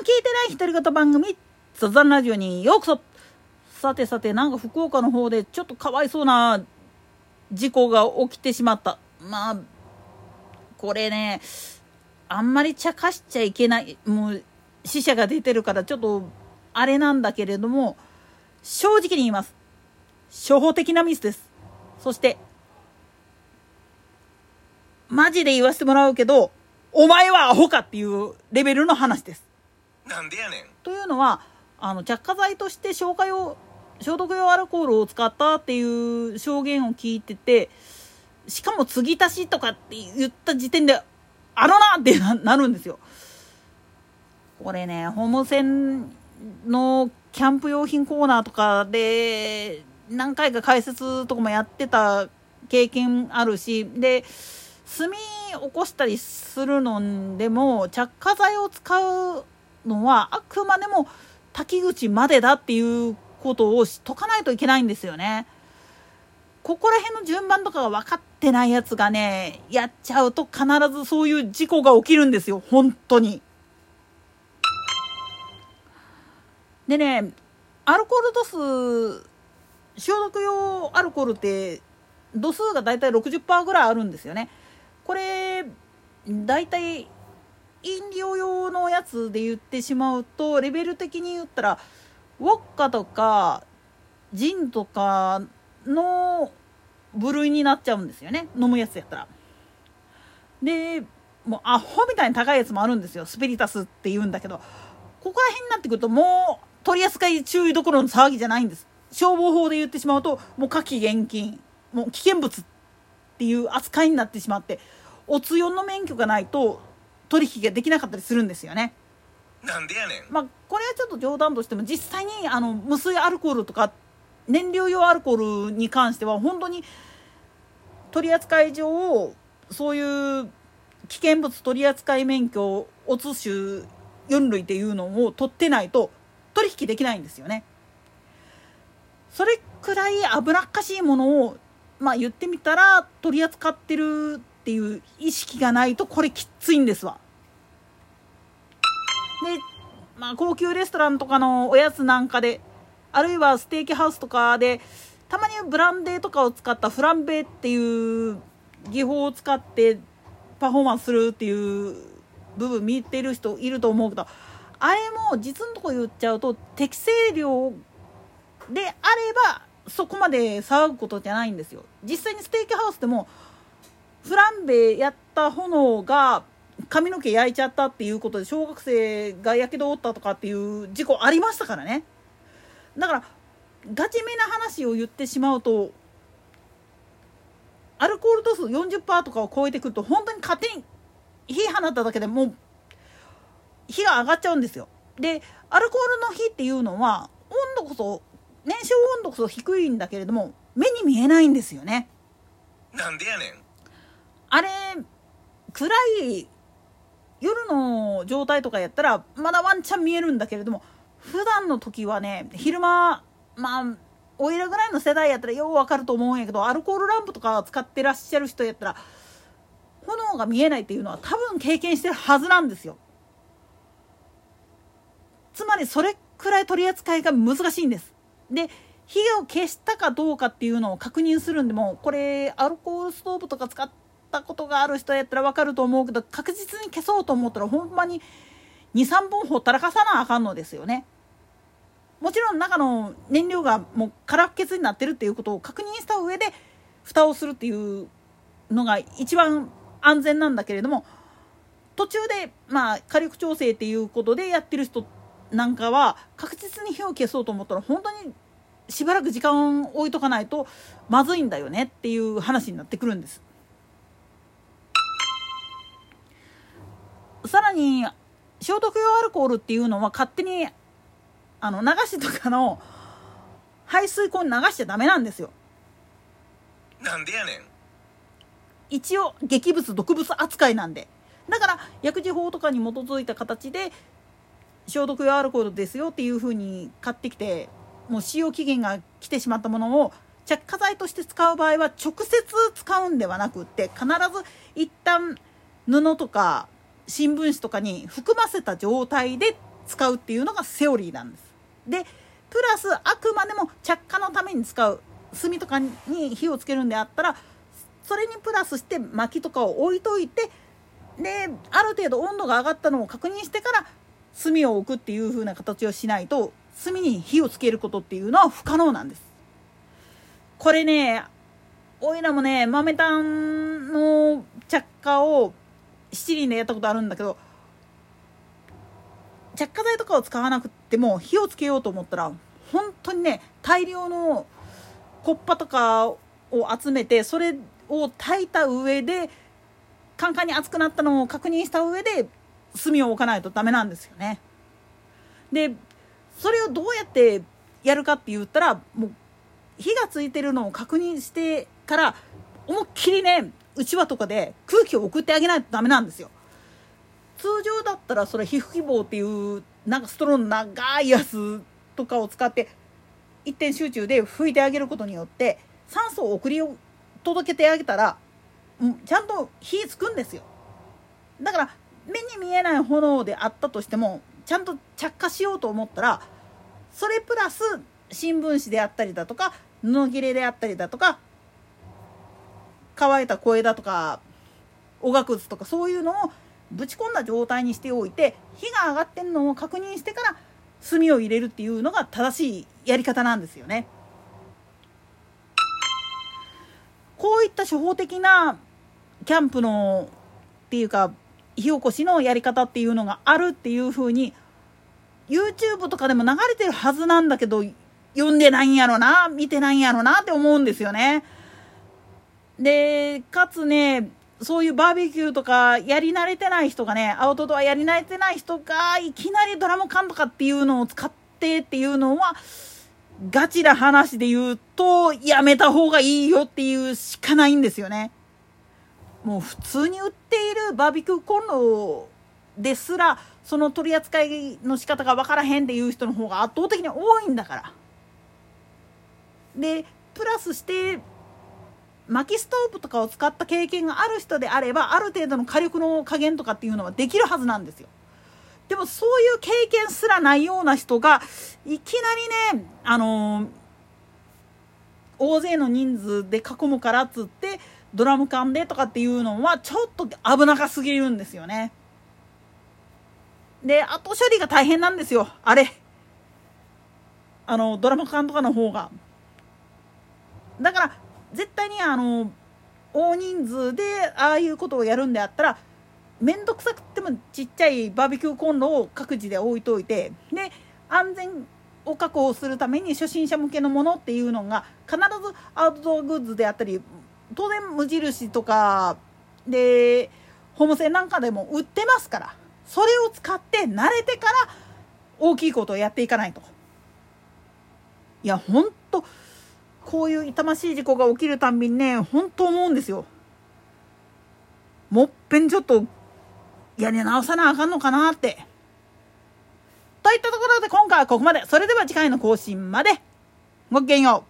聞いてない独り言番組雑談ラジオにようこそ。さてさてなんか福岡の方でちょっとかわいそうな事故が起きてしまった。まあこれねあんまり茶化しちゃいけないもう死者が出てるからちょっとあれなんだけれども正直に言います。初歩的なミスです。そしてマジで言わせてもらうけどお前はアホかっていうレベルの話です。なんでやねん。というのはあの着火剤として消火用消毒用アルコールを使ったっていう証言を聞いててしかも継ぎ足しとかって言った時点であのなってなるんですよ。これねホームセンのキャンプ用品コーナーとかで何回か解説とかもやってた経験あるしで炭起こしたりするのでも着火剤を使うのはあくまでも滝口までだっていうことを解かないといけないんですよね。ここら辺の順番とかが分かってないやつがねやっちゃうと必ずそういう事故が起きるんですよ本当に。でねアルコール度数消毒用アルコールって度数がだいたい60%ぐらいあるんですよね。これ大体飲料用のやつで言ってしまうとレベル的に言ったらウォッカとかジンとかの部類になっちゃうんですよね。飲むやつやったら。でもうアホみたいに高いやつもあるんですよ。スピリタスって言うんだけど。ここら辺になってくるともう取り扱い注意どころの騒ぎじゃないんです。消防法で言ってしまうともう火器厳禁。もう危険物っていう扱いになってしまっておつよの免許がないと取引ができなかったりするんですよね。なんでやねん。まあ、これはちょっと冗談としても実際にあの無水アルコールとか燃料用アルコールに関しては本当に取扱い上そういう危険物取扱免許おつ種4類っていうのを取ってないと取引できないんですよね。それくらい危なっかしいものをまあ言ってみたら取り扱ってるっていう意識がないとこれきついんですわ。でまあ高級レストランとかのおやつなんかであるいはステーキハウスとかでたまにブランデーとかを使ったフランベっていう技法を使ってパフォーマンスするっていう部分見てる人いると思うけどあれも実のとこ言っちゃうと適正量であればそこまで騒ぐことじゃないんですよ実際にステーキハウスでもフランベやった炎が髪の毛焼いちゃったっていうことで小学生がやけどを負ったとかっていう事故ありましたからね。だからガチめな話を言ってしまうとアルコール度数40%とかを超えてくると本当に勝手に火放っただけでもう火が上がっちゃうんですよ。でアルコールの火っていうのは温度こそ燃焼温度こそ低いんだけれども目に見えないんですよね。なんでやねん。あれ暗い夜の状態とかやったらまだワンチャン見えるんだけれども普段の時はね昼間まあおいらぐらいの世代やったらようわかると思うんやけどアルコールランプとか使ってらっしゃる人やったら炎が見えないっていうのは多分経験してるはずなんですよ。つまりそれくらい取り扱いが難しいんです。で火を消したかどうかっていうのを確認するんでもこれアルコールストーブとか使ったことがある人やったら分かると思うけど確実に消そうと思ったらほんまに23本ほったらかさなあかんのですよね。もちろん中の燃料がもう空っ欠になってるっていうことを確認した上で蓋をするっていうのが一番安全なんだけれども途中でまあ火力調整っていうことでやってる人なんかは確実に火を消そうと思ったら本当にしばらく時間を置いとかないとまずいんだよねっていう話になってくるんです。さらに消毒用アルコールっていうのは勝手にあの流しとかの排水口に流しちゃダメなんですよ。なんでやねん。一応劇物毒物扱いなんでだから薬事法とかに基づいた形で消毒用アルコールですよっていうふうに買ってきてもう使用期限が来てしまったものを着火剤として使う場合は直接使うんではなくって必ず一旦布とか新聞紙とかに含ませた状態で使うっていうのがセオリーなんです。でプラスあくまでも着火のために使う炭とかに火をつけるんであったらそれにプラスして薪とかを置いといてである程度温度が上がったのを確認してから炭を置くっていう風な形をしないと炭に火をつけることっていうのは不可能なんです。これねおいらもね豆炭の着火を七輪でやったことあるんだけど着火剤とかを使わなくても火をつけようと思ったら本当にね大量のコッパとかを集めてそれを炊いた上でカンカンに熱くなったのを確認した上で炭を置かないとダメなんですよね。でそれをどうやってやるかって言ったらもう火がついてるのを確認してから思いっきりねうちわとかで空気を送ってあげないとダメなんですよ。通常だったらそれ皮膚希望っていうなんかストローの長いやつとかを使って一点集中で拭いてあげることによって酸素を送り届けてあげたらちゃんと火つくんですよだから目に見えない炎であったとしてもちゃんと着火しようと思ったらそれプラス新聞紙であったりだとか布切れであったりだとか乾いた小枝とかおがくずとかそういうのをぶち込んだ状態にしておいて火が上がってるのを確認してから炭を入れるっていうのが正しいやり方なんですよね。こういった初歩的なキャンプのっていうか火起こしのやり方っていうのがあるっていうふうに YouTube とかでも流れてるはずなんだけど読んでないんやろな見てないんやろなって思うんですよね。でかつねそういうバーベキューとかやり慣れてない人がね、アウトドアやり慣れてない人が、いきなりドラム缶とかっていうのを使ってっていうのは、ガチな話で言うと、やめた方がいいよっていうしかないんですよね。もう普通に売っているバーベキューコンロですら、その取り扱いの仕方が分からへんっていう人の方が圧倒的に多いんだから。で、プラスして、薪ストーブとかを使った経験がある人であればある程度の火力の加減とかっていうのはできるはずなんですよ。でもそういう経験すらないような人がいきなりねあのー、大勢の人数で囲むからっつってドラム缶でとかっていうのはちょっと危なかすぎるんですよね。で後処理が大変なんですよあれ。あのドラム缶とかの方が。だから絶対にあの大人数でああいうことをやるんであったら面倒くさくてもちっちゃいバーベキューコンロを各自で置いといてで安全を確保するために初心者向けのものっていうのが必ずアウトドアグッズであったり当然無印とかでホームセンなんかでも売ってますからそれを使って慣れてから大きいことをやっていかないと。いやほんとこういう痛ましい事故が起きるたんびにね、本当思うんですよ。もっぺんちょっと屋根直さなあかんのかなって。といったところで今回はここまで。それでは次回の更新まで。ごきげんよう。